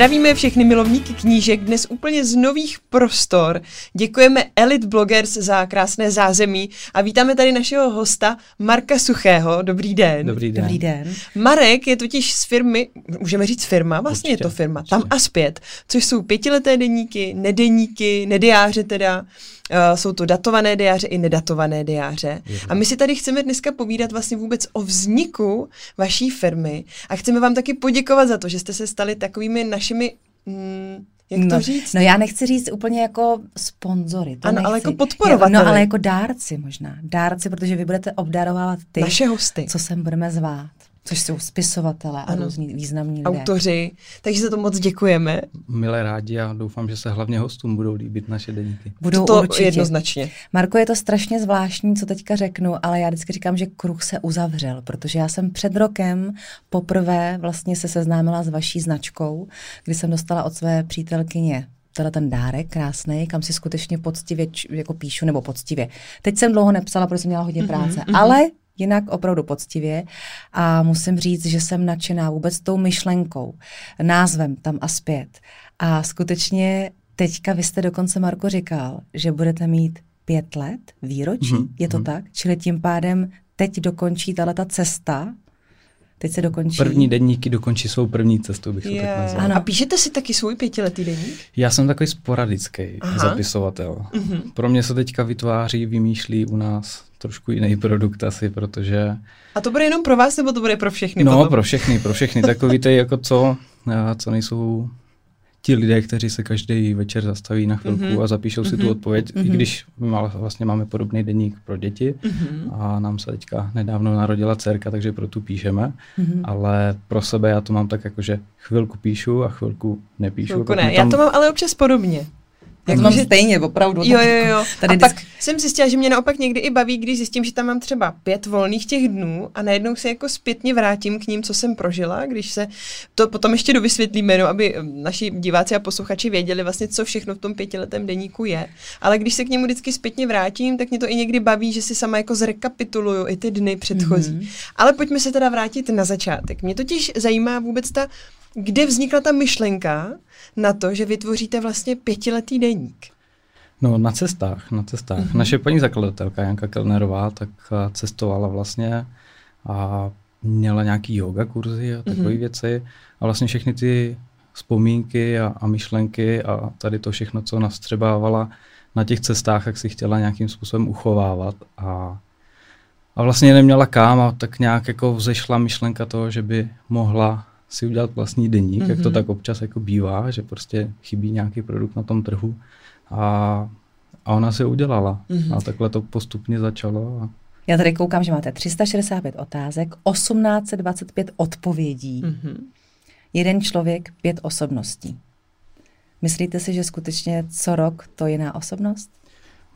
Zdravíme všechny milovníky knížek dnes úplně z nových prostor. Děkujeme Elite Bloggers za krásné zázemí a vítáme tady našeho hosta Marka Suchého. Dobrý den. Dobrý den. Dobrý den. Marek je totiž z firmy, můžeme říct firma, vlastně Určitě, je to firma, určitě. tam a zpět, což jsou pětileté deníky, nedeníky, nediáře teda, Uh, jsou to datované diáře i nedatované diáře. A my si tady chceme dneska povídat vlastně vůbec o vzniku vaší firmy a chceme vám taky poděkovat za to, že jste se stali takovými našimi, mm, jak to no, říct? No já nechci říct úplně jako sponzory. To Ano, nechci. ale jako podporovateli. No ale jako dárci možná. Dárci, protože vy budete obdarovávat ty, Naše hosty. co sem budeme zvát. Což jsou spisovatele a různí významní lidé. Autoři, takže za to moc děkujeme. Milé rádi a doufám, že se hlavně hostům budou líbit naše deníky. Budou to určitě. jednoznačně. Marko, je to strašně zvláštní, co teďka řeknu, ale já vždycky říkám, že kruh se uzavřel, protože já jsem před rokem poprvé vlastně se seznámila s vaší značkou, kdy jsem dostala od své přítelkyně teda ten dárek krásný, kam si skutečně poctivě č- jako píšu, nebo poctivě. Teď jsem dlouho nepsala, protože jsem měla hodně práce, ale jinak opravdu poctivě a musím říct, že jsem nadšená vůbec tou myšlenkou, názvem tam a zpět. A skutečně teďka vy jste dokonce, Marko, říkal, že budete mít pět let výročí, Mhm, je to mhm. tak? Čili tím pádem teď dokončí tahle ta cesta, teď se dokončí. První deníky dokončí svou první cestu, bych to Je. tak nazval. Ano. A píšete si taky svůj pětiletý deník? Já jsem takový sporadický Aha. zapisovatel. Mhm. Pro mě se teďka vytváří, vymýšlí u nás trošku jiný produkt asi, protože A to bude jenom pro vás, nebo to bude pro všechny? no potom? pro všechny, pro všechny takový ty jako co, a co nejsou ti lidé, kteří se každý večer zastaví na chvilku Mhm. a zapíšou si Mhm. tu odpověď, i Mhm. když my má, vlastně máme podobný deník pro děti Mhm. a nám se teďka nedávno narodila dcerka, takže pro tu píšeme, Mhm. ale pro sebe já to mám tak jako, že chvilku píšu a chvilku nepíšu. Chvilku ne. mi Já to mám ale občas podobně. To mám stejně, opravdu. Jo, jo, jo. Tady a pak vždycky- jsem zjistila, že mě naopak někdy i baví, když zjistím, že tam mám třeba pět volných těch dnů a najednou se jako zpětně vrátím k ním, co jsem prožila, když se to potom ještě dovysvětlíme, no, aby um, naši diváci a posluchači věděli vlastně, co všechno v tom pětiletém deníku je. Ale když se k němu vždycky zpětně vrátím, tak mě to i někdy baví, že si sama jako zrekapituluju i ty dny předchozí. Mhm. Ale pojďme se teda vrátit na začátek. Mě totiž zajímá vůbec ta, kde vznikla ta myšlenka na to, že vytvoříte vlastně pětiletý deník. No na cestách, na cestách. Mhm. Mm-hmm. Naše paní zakladatelka Janka Kellnerová tak a, cestovala vlastně a měla nějaký yoga kurzy a takové Mhm. mm-hmm. věci a vlastně všechny ty vzpomínky a, a myšlenky a tady to všechno, co nastřebávala na těch cestách, jak si chtěla nějakým způsobem uchovávat a, a vlastně neměla kam a tak nějak jako vzešla myšlenka toho, že by mohla si udělat vlastní deník, mm-hmm. jak to Mhm. tak občas jako bývá, že prostě chybí nějaký produkt na tom trhu a, a ona si ho udělala. Mhm. Mm-hmm. A takhle to postupně začalo. A Já tady koukám, že máte 365 otázek, 1825 odpovědí, Mhm. jeden člověk, pět osobností. Myslíte si, že skutečně co rok to je jiná osobnost?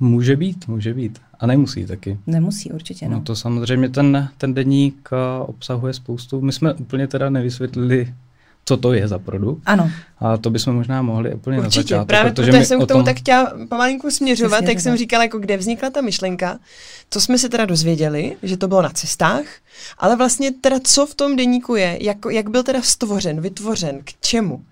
Může být, může být. A nemusí taky. Nemusí určitě, no. No to samozřejmě ten, ten deník a, obsahuje spoustu. My jsme úplně teda nevysvětlili, co to je za produkt. Ano, A to bychom možná mohli úplně na Určitě, začátek. právě protože my jsem k tomu tom, tak chtěla pomalinku směřovat, Přesně tak jsem říkala, jako kde vznikla ta myšlenka, co jsme se teda dozvěděli, že to bylo na cestách, ale vlastně teda co v tom deníku je, jak, jak byl teda stvořen, vytvořen, k čemu?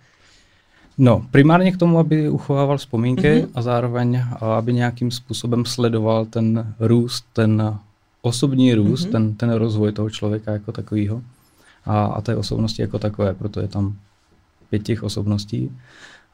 No, primárně k tomu, aby uchovával vzpomínky Mhm. mm-hmm. a zároveň aby nějakým způsobem sledoval ten růst, ten osobní růst, Mhm. mm-hmm. ten, ten rozvoj toho člověka jako takového a, a té osobnosti jako takové, proto je tam pět těch osobností.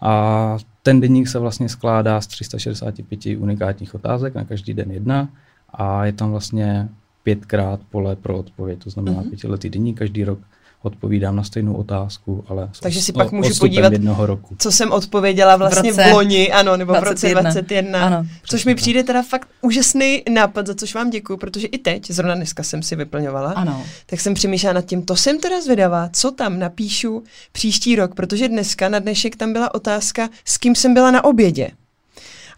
A ten deník se vlastně skládá z 365 unikátních otázek, na každý den jedna a je tam vlastně pětkrát pole pro odpověď, to znamená Mhm. mm-hmm. pětiletý deník, každý rok odpovídám na stejnou otázku, ale Takže si pak můžu podívat, jednoho roku. Co jsem odpověděla vlastně v, roce loni, ano, nebo v roce 21. 21. Ano, Což přesně mi přijde teda fakt úžasný nápad, za což vám děkuju, protože i teď, zrovna dneska jsem si vyplňovala, ano. tak jsem přemýšlela nad tím, to jsem teda zvědavá, co tam napíšu příští rok, protože dneska na dnešek tam byla otázka, s kým jsem byla na obědě.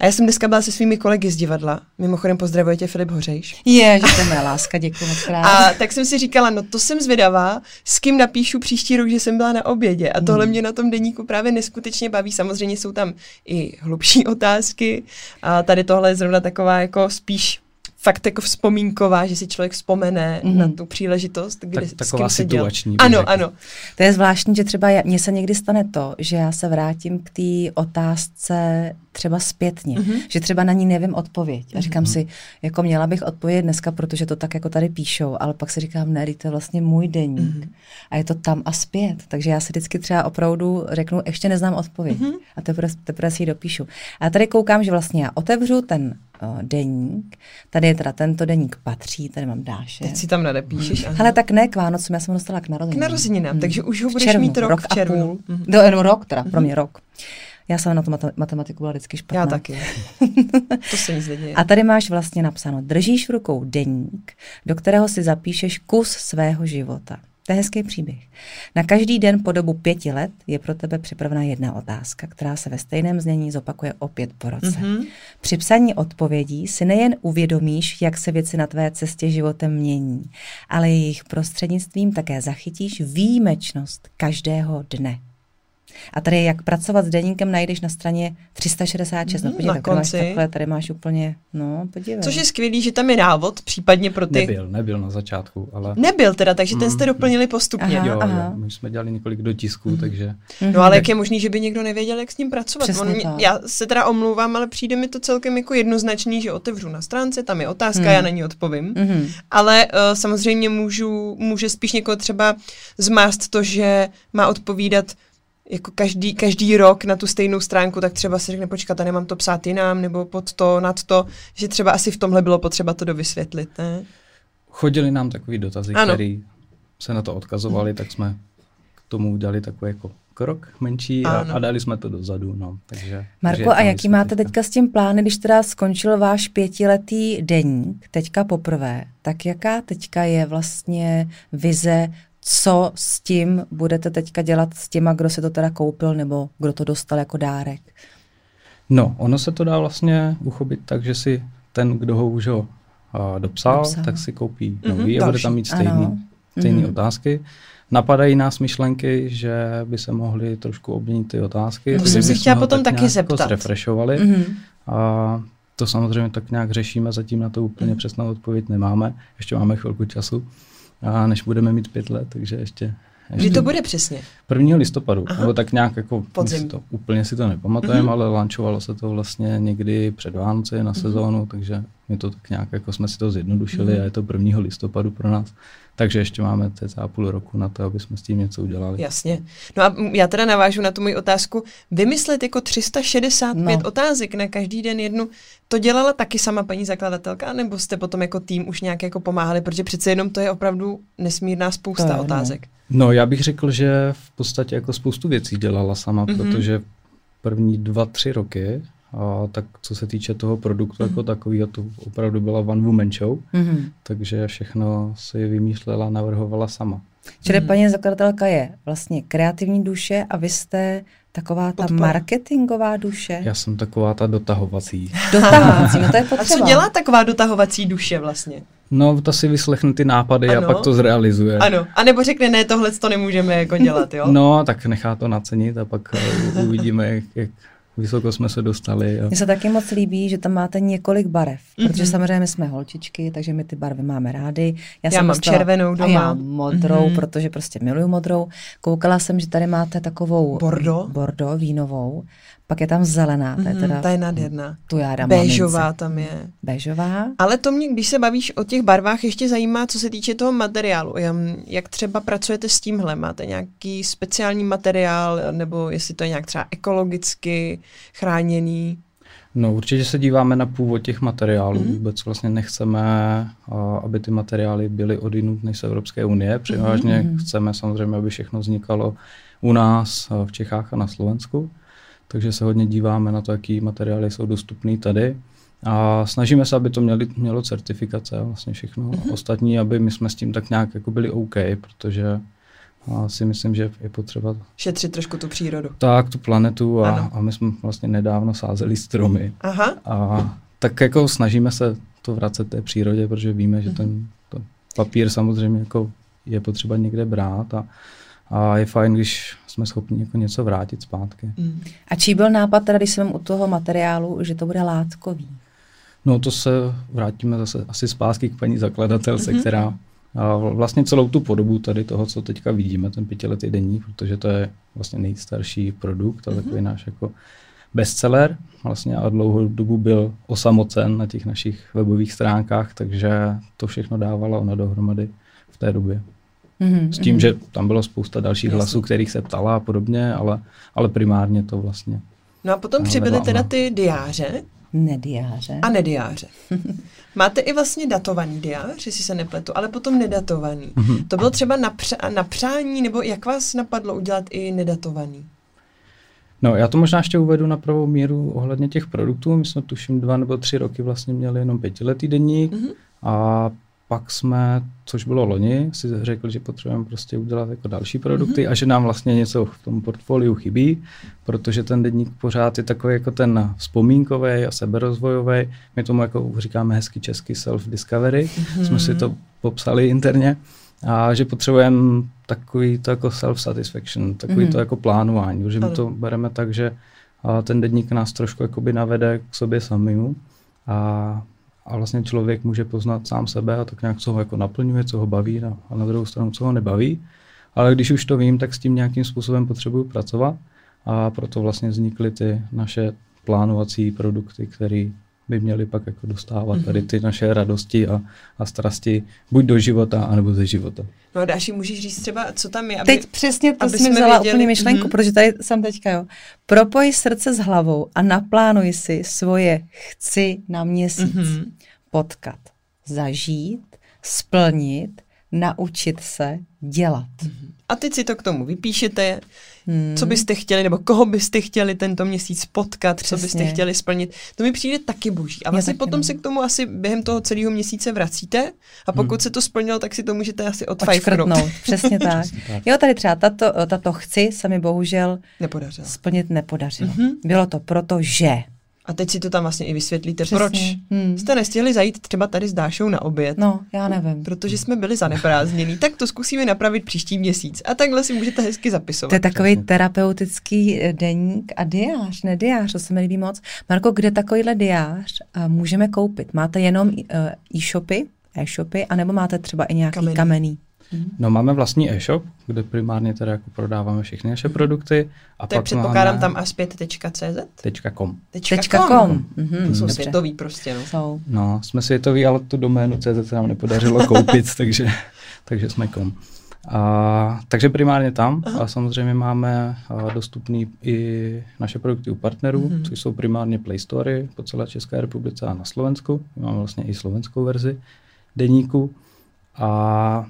A já jsem dneska byla se svými kolegy z divadla. Mimochodem pozdravuje tě Filip Hořejš. Je, že to je moje láska, děkuji moc krát. A tak jsem si říkala, no to jsem zvědavá, s kým napíšu příští rok, že jsem byla na obědě. A tohle Hmm. mě na tom deníku právě neskutečně baví. Samozřejmě jsou tam i hlubší otázky. A tady tohle je zrovna taková jako spíš fakt jako vzpomínková, že si člověk vzpomene mm-hmm. na tu příležitost, kde tak, taková s kým situační. Ano, řekl. ano. To je zvláštní, že třeba mně se někdy stane to, že já se vrátím k té otázce třeba zpětně, mm-hmm. že třeba na ní nevím odpověď. A říkám mm-hmm. si, jako měla bych odpovědět dneska, protože to tak jako tady píšou, ale pak si říkám, ne, to je vlastně můj deník mm-hmm. a je to tam a zpět. Takže já si vždycky třeba opravdu řeknu, ještě neznám odpověď mm-hmm. a teprve, teprve si ji dopíšu. A tady koukám, že vlastně já otevřu ten uh, deník, tady je teda tento deník patří, tady mám dáše. Teď si tam nadepíšeš. Mm. Ale tak ne k Vánocům, já jsem ho dostala k narozeninám. K narozeninám, mm. takže už ho budeš červnu, mít rok, rok v červnu. A půl. Mm. Do, no, rok teda, mm. pro mě rok. Já jsem na to matematiku byla vždycky špatná. Já taky. to se nic neděje. A tady máš vlastně napsáno, držíš v rukou deník, do kterého si zapíšeš kus svého života. To je hezký příběh. Na každý den po dobu pěti let je pro tebe připravena jedna otázka, která se ve stejném znění zopakuje opět po roce. Mm-hmm. Při psaní odpovědí si nejen uvědomíš, jak se věci na tvé cestě životem mění, ale jejich prostřednictvím také zachytíš výjimečnost každého dne. A tady jak pracovat s deníkem najdeš na straně 366. Mm, no podívej, na konci. Máš takhle, tady máš úplně, no podívej. Což je skvělý, že tam je návod, případně pro ty... Nebyl, nebyl na začátku, ale... Nebyl teda, takže ten jste mm. doplnili postupně. Aha, jo, aha. jo, my jsme dělali několik dotisků, mm. takže... No ale jak je možný, že by někdo nevěděl, jak s ním pracovat? On, já se teda omlouvám, ale přijde mi to celkem jako jednoznačný, že otevřu na stránce, tam je otázka, mm. já na ní odpovím. Mm. Ale uh, samozřejmě můžu, může spíš někoho třeba zmást to, že má odpovídat jako každý, každý rok na tu stejnou stránku, tak třeba si řekne, počkat, a nemám to psát jinam, nebo pod to, nad to, že třeba asi v tomhle bylo potřeba to dovysvětlit, ne? Chodili nám takový dotazy, které se na to odkazovali, tak jsme k tomu udělali takový jako krok menší a, a dali jsme to dozadu. No. Takže, Marko, takže a jaký máte teďka. teďka s tím plány, když teda skončil váš pětiletý deník, teďka poprvé, tak jaká teďka je vlastně vize co s tím budete teďka dělat s těma, kdo si to teda koupil nebo kdo to dostal jako dárek? No, ono se to dá vlastně uchopit tak, že si ten, kdo ho už ho uh, dopsal, dopsal, tak si koupí mm-hmm, nový a bude tam mít stejný, stejný mm-hmm. otázky. Napadají nás myšlenky, že by se mohly trošku obměnit ty otázky. To jsem si chtěla potom tak taky jako zeptat. zrefreshovali. Mm-hmm. A to samozřejmě tak nějak řešíme, zatím na to úplně mm. přesnou odpověď nemáme. Ještě máme chvilku času a než budeme mít pět let, takže ještě... ještě Kdy to bude přesně? 1. listopadu, Aha. nebo tak nějak jako... Podzim. Si to, úplně si to nepamatujeme, mm-hmm. ale lancovalo se to vlastně někdy před Vánoce na mm-hmm. sezónu, takže my to tak nějak jako jsme si to zjednodušili mm-hmm. a je to 1. listopadu pro nás. Takže ještě máme cca půl roku na to, aby jsme s tím něco udělali. Jasně. No a já teda navážu na tu moji otázku. Vymyslet jako 365 no. otázek na každý den jednu, to dělala taky sama paní zakladatelka, nebo jste potom jako tým už nějak jako pomáhali, protože přece jenom to je opravdu nesmírná spousta to je, otázek. No. no já bych řekl, že v podstatě jako spoustu věcí dělala sama, mm-hmm. protože první dva, tři roky a tak co se týče toho produktu mm-hmm. jako takového, to opravdu byla one woman show, mm-hmm. takže všechno si vymýšlela, navrhovala sama. Čili mm-hmm. paní zakladatelka je vlastně kreativní duše a vy jste taková ta Podpora. marketingová duše. Já jsem taková ta dotahovací. Dotahovací, no to je potřeba. A co dělá taková dotahovací duše vlastně? No, ta si vyslechne ty nápady ano. a pak to zrealizuje. Ano, a nebo řekne, ne, tohle to nemůžeme jako dělat, jo? no, tak nechá to nacenit a pak eh, uvidíme, jak, jak vysoko jsme se dostali. A... Mně se taky moc líbí, že tam máte několik barev, mm-hmm. protože samozřejmě jsme holčičky, takže my ty barvy máme rády. Já, já jsem mám dostala, červenou doma. A já modrou, mm-hmm. protože prostě miluju modrou. Koukala jsem, že tady máte takovou bordo, bordo vínovou. Pak je tam zelená, ta je mhm, teda... ta je nádherná. Tu já dám Béžová mamince. tam je. Béžová. Ale to mě, když se bavíš o těch barvách, ještě zajímá, co se týče toho materiálu. Jak třeba pracujete s tímhle? Máte nějaký speciální materiál, nebo jestli to je nějak třeba ekologicky chráněný? No určitě se díváme na původ těch materiálů. Mm-hmm. Vůbec vlastně nechceme, aby ty materiály byly odinut než z Evropské unie. Převážně mm-hmm. chceme samozřejmě, aby všechno vznikalo u nás v Čechách a na Slovensku takže se hodně díváme na to, jaký materiály jsou dostupné tady. A snažíme se, aby to měli, mělo certifikace a vlastně všechno mm-hmm. ostatní, aby my jsme s tím tak nějak jako byli OK, protože a si myslím, že je potřeba... Šetřit trošku tu přírodu. Tak, tu planetu a, a my jsme vlastně nedávno sázeli stromy. Aha. A tak jako snažíme se to vracet té přírodě, protože víme, že mm-hmm. ten to papír samozřejmě jako je potřeba někde brát a, a je fajn, když jsme schopni jako něco vrátit zpátky. Mm. A čí byl nápad, teda, když jsem u toho materiálu, že to bude látkový? No to se vrátíme zase asi zpátky k paní zakladatelce, mm-hmm. která a vlastně celou tu podobu tady toho, co teďka vidíme, ten pětiletý denní, protože to je vlastně nejstarší produkt a mm-hmm. takový náš jako bestseller vlastně a dlouhou dobu byl osamocen na těch našich webových stránkách, takže to všechno dávala ona dohromady v té době. Mm-hmm. S tím, že tam bylo spousta dalších Jasně. hlasů, kterých se ptala a podobně, ale, ale primárně to vlastně. No a potom přibyly teda ty diáře. Nediáře. A nediáře. Máte i vlastně datovaný diář, jestli se nepletu, ale potom nedatovaný. Mm-hmm. To bylo třeba na, pře- na přání, nebo jak vás napadlo udělat i nedatovaný? No, já to možná ještě uvedu na pravou míru ohledně těch produktů. My jsme tuším dva nebo tři roky vlastně měli jenom pětiletý denník mm-hmm. a pak jsme, což bylo loni, si řekli, že potřebujeme prostě udělat jako další produkty mm-hmm. a že nám vlastně něco v tom portfoliu chybí, protože ten denník pořád je takový jako ten vzpomínkový a seberozvojový. My tomu jako říkáme hezky česky self-discovery, mm-hmm. jsme si to popsali interně a že potřebujeme takový to jako self-satisfaction, takový mm-hmm. to jako plánování, protože my to bereme tak, že ten denník nás trošku jakoby navede k sobě samému a a vlastně člověk může poznat sám sebe a tak nějak, co ho jako naplňuje, co ho baví a, na druhou stranu, co ho nebaví. Ale když už to vím, tak s tím nějakým způsobem potřebuju pracovat a proto vlastně vznikly ty naše plánovací produkty, které by měly pak jako dostávat mm-hmm. tady ty naše radosti a, a strasti buď do života, anebo ze života. No a Dáši, můžeš říct třeba, co tam je? Aby, Teď přesně to jsme vzala věděli. úplně myšlenku, mm-hmm. protože tady jsem teďka, jo. Propoj srdce s hlavou a naplánuj si svoje chci na měsíc. Mm-hmm. Potkat, zažít, splnit, naučit se dělat. Mm-hmm. A teď si to k tomu vypíšete, hmm. co byste chtěli, nebo koho byste chtěli tento měsíc potkat, Přesně. co byste chtěli splnit. To mi přijde taky boží. A vlastně potom no. se k tomu asi během toho celého měsíce vracíte a pokud hmm. se to splnilo, tak si to můžete asi odfajfnout. Přesně tak. Jo, tady třeba tato, tato chci se mi bohužel nepodařilo. splnit nepodařilo. Mm-hmm. Bylo to proto, že a teď si to tam vlastně i vysvětlíte, Přesně. proč hmm. jste nestihli zajít třeba tady s Dášou na oběd. No, já nevím. Protože jsme byli zaneprázdnění. tak to zkusíme napravit příští měsíc. A takhle si můžete hezky zapisovat. To je takový Přesně. terapeutický eh, deník a diář, ne diář, to se mi líbí moc. Marko, kde takovýhle diář uh, můžeme koupit? Máte jenom uh, e-shopy, e-shopy, anebo máte třeba i nějaký kamenný? kamenný? No máme vlastní e-shop, kde primárně teda jako prodáváme všechny naše produkty. A to pak je předpokládám máme... tam aspět.cz? .com. .com. .com. Mm-hmm. To jsou Dobře. světový prostě. No. Jsou. no, jsme světoví, ale tu doménu CZ se nám nepodařilo koupit, takže, takže jsme kom. A, takže primárně tam Aha. a samozřejmě máme a, dostupný i naše produkty u partnerů, mm-hmm. což jsou primárně Play Store po celé České republice a na Slovensku. Máme vlastně i slovenskou verzi deníku. A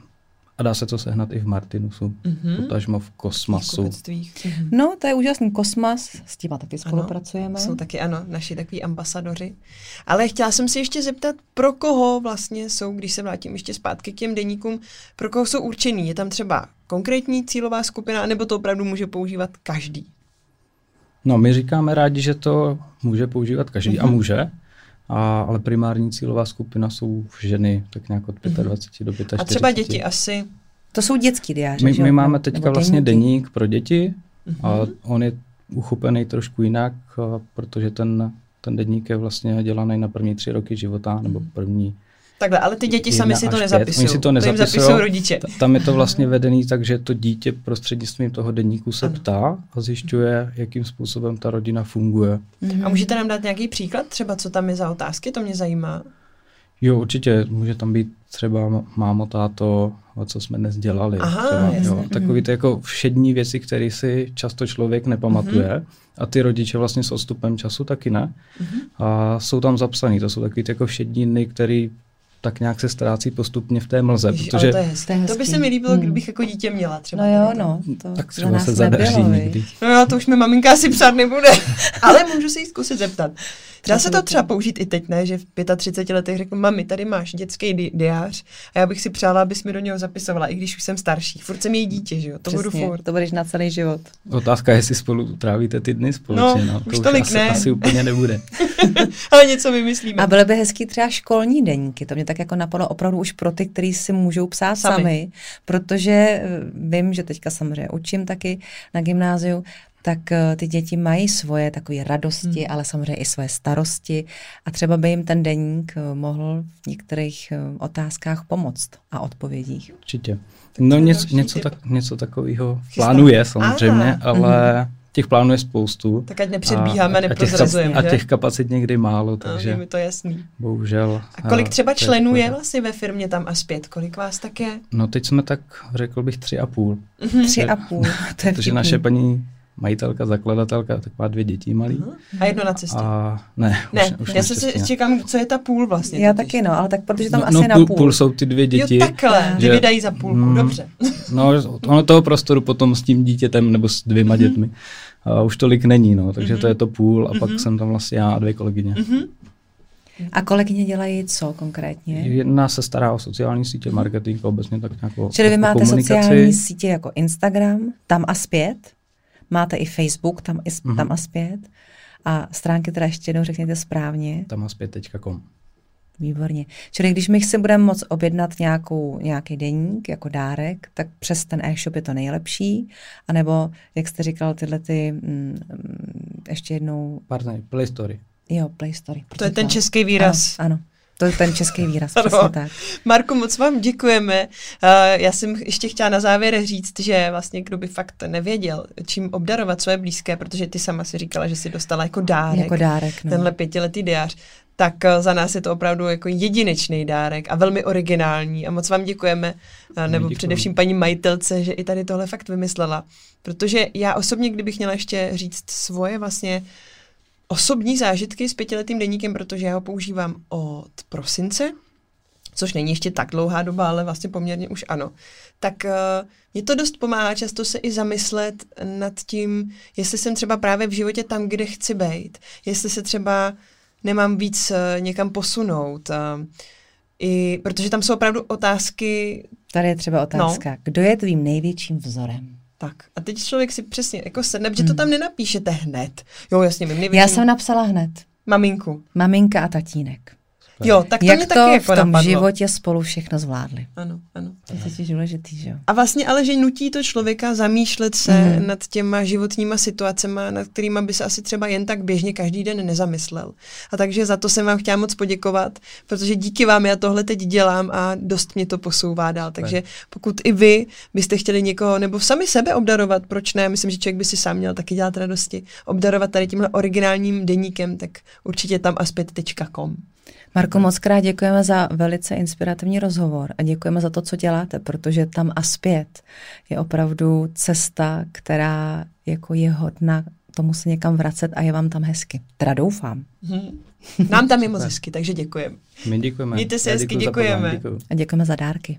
a dá se to sehnat i v Martinusu, mm-hmm. potažmo v Kosmasu. Mm-hmm. No, to je úžasný. Kosmas, s tím taky spolupracujeme. Ano, jsou taky, ano, naši takový ambasadoři. Ale chtěla jsem se ještě zeptat, pro koho vlastně jsou, když se vrátím ještě zpátky k těm deníkům, pro koho jsou určený? Je tam třeba konkrétní cílová skupina, nebo to opravdu může používat každý? No, my říkáme rádi, že to může používat každý mm-hmm. a může, a, ale primární cílová skupina jsou ženy, tak nějak od 25 mm-hmm. do 45. A třeba děti asi? To jsou dětský diáře, My, my máme teďka vlastně deník pro děti mm-hmm. a on je uchopený trošku jinak, protože ten, ten deník je vlastně dělaný na první tři roky života, nebo mhm. první Takhle, ale ty děti sami si to nezapisují. Oni si to nezapisují rodiče. Tam je to vlastně vedený tak, že to dítě prostřednictvím toho denníku se ptá a zjišťuje, jakým způsobem ta rodina funguje. A můžete nám dát nějaký příklad, třeba co tam je za otázky, to mě zajímá. Jo, určitě. Může tam být třeba mámo, táto, co jsme dnes dělali. Aha, třeba, jo. Takový ty jako všední věci, které si často člověk nepamatuje. Mm-hmm. A ty rodiče vlastně s odstupem času taky ne. Mm-hmm. A jsou tam zapsaný. To jsou takový ty jako všední dny, které tak nějak se ztrácí postupně v té mlze. Ježiš, protože... to, je hezké. to by se mi líbilo, hmm. kdybych jako dítě měla třeba. No jo, no. To tak třeba se zadaří nebylo, někdy. No jo, to už mi maminka asi psát nebude. Ale můžu se jí zkusit zeptat. Dá se to třeba použít i teď, ne? Že v 35 letech řeknu, mami, tady máš dětský di- diář a já bych si přála, abys mi do něho zapisovala, i když už jsem starší. Furt jsem její dítě, že jo? To Přesně, budu furt. To budeš na celý život. Otázka je, jestli spolu trávíte ty dny společně. No, no. už to tolik asi, ne. asi úplně nebude. Ale něco vymyslíme. A byly by hezký třeba školní deníky. To mě tak jako napadlo opravdu už pro ty, kteří si můžou psát sami, sami protože eh, vím, že teďka samozřejmě učím taky na gymnáziu, tak eh, ty děti mají svoje takové radosti, hmm. ale samozřejmě i svoje starosti a třeba by jim ten deník eh, mohl v některých otázkách pomoct a odpovědích. Určitě. No něco, něco, tak, něco takového plánuje samozřejmě, Aha. ale hmm těch plánů je spoustu. Tak ať nepředbíháme, a, neprozrazujeme. A, těch, a těch kapacit někdy málo, takže... A mi to jasný. Bohužel. A kolik třeba členů je vlastně ve firmě tam a zpět? Kolik vás tak je? No teď jsme tak, řekl bych, tři a půl. Mm-hmm. Tři a půl, to je Protože naše paní majitelka, zakladatelka, tak má dvě děti malý. Uh-huh. A jedno na cestě? A ne, ne už, už já se si čekám, co je ta půl vlastně. Já taky, no, ale tak protože tam no, asi no, je na půl, půl. půl jsou ty dvě děti. Jo, takhle, že, vydají za půlku, mm, dobře. no, ono toho prostoru potom s tím dítětem nebo s dvěma uh-huh. dětmi uh, už tolik není, no, takže uh-huh. to je to půl a uh-huh. pak jsem tam vlastně já a dvě kolegyně. Uh-huh. A kolegyně dělají co konkrétně? Jedna se stará o sociální sítě, marketing obecně tak nějakou Čili vy máte sociální sítě jako Instagram, tam a zpět? Máte i Facebook, tam, i, mm-hmm. tam a zpět? A stránky teda ještě jednou řekněte správně. Tam a zpět.com. Výborně. Čili když my si budeme moct objednat nějakou, nějaký deník jako dárek, tak přes ten e-shop je to nejlepší. A nebo, jak jste říkal, tyhle ty, mm, mm ještě jednou... Pardon, Play Story. Jo, Play Story. To je ten český výraz. Ano, ano. To je ten český výraz, přesně tak. Marku, moc vám děkujeme. Uh, já jsem ještě chtěla na závěr říct, že vlastně kdo by fakt nevěděl, čím obdarovat své blízké, protože ty sama si říkala, že si dostala jako dárek. Jako dárek, no. Tenhle pětiletý diář tak eh, za nás je to opravdu jako jedinečný dárek a velmi originální a moc vám děkujeme, eh, nebo Děkuji. především paní majitelce, že i tady tohle fakt vymyslela. Protože já osobně, kdybych měla ještě říct svoje vlastně osobní zážitky s pětiletým deníkem, protože já ho používám od prosince, což není ještě tak dlouhá doba, ale vlastně poměrně už ano, tak uh, mě to dost pomáhá často se i zamyslet nad tím, jestli jsem třeba právě v životě tam, kde chci být, jestli se třeba nemám víc uh, někam posunout. Uh, i, protože tam jsou opravdu otázky. Tady je třeba otázka. No. Kdo je tvým největším vzorem? Tak a teď člověk si přesně jako sedne, protože to hmm. tam nenapíšete hned. Jo, jasně, mým největším... Já jsem napsala hned. Maminku. Maminka a tatínek. Jo, tak to Jak mě to taky jako v tom napadlo. životě spolu všechno zvládli. Ano, ano. To je totiž důležitý, že jo. A vlastně ale, že nutí to člověka zamýšlet se mm. nad těma životníma situacemi, nad kterými by se asi třeba jen tak běžně každý den nezamyslel. A takže za to jsem vám chtěla moc poděkovat, protože díky vám já tohle teď dělám a dost mě to posouvá dál. Takže pokud i vy byste chtěli někoho, nebo sami sebe obdarovat, proč ne? Myslím, že člověk by si sám měl taky dělat radosti. Obdarovat tady tímhle originálním deníkem, tak určitě tam aspet.com. Marko, moc krát děkujeme za velice inspirativní rozhovor a děkujeme za to, co děláte, protože tam a zpět je opravdu cesta, která jako je hodna tomu se někam vracet a je vám tam hezky. Teda doufám. Hmm. Nám tam je moc hezky, takže děkujeme. My děkujeme. Mějte se hezky, děkujeme. Děkuju. A děkujeme za dárky.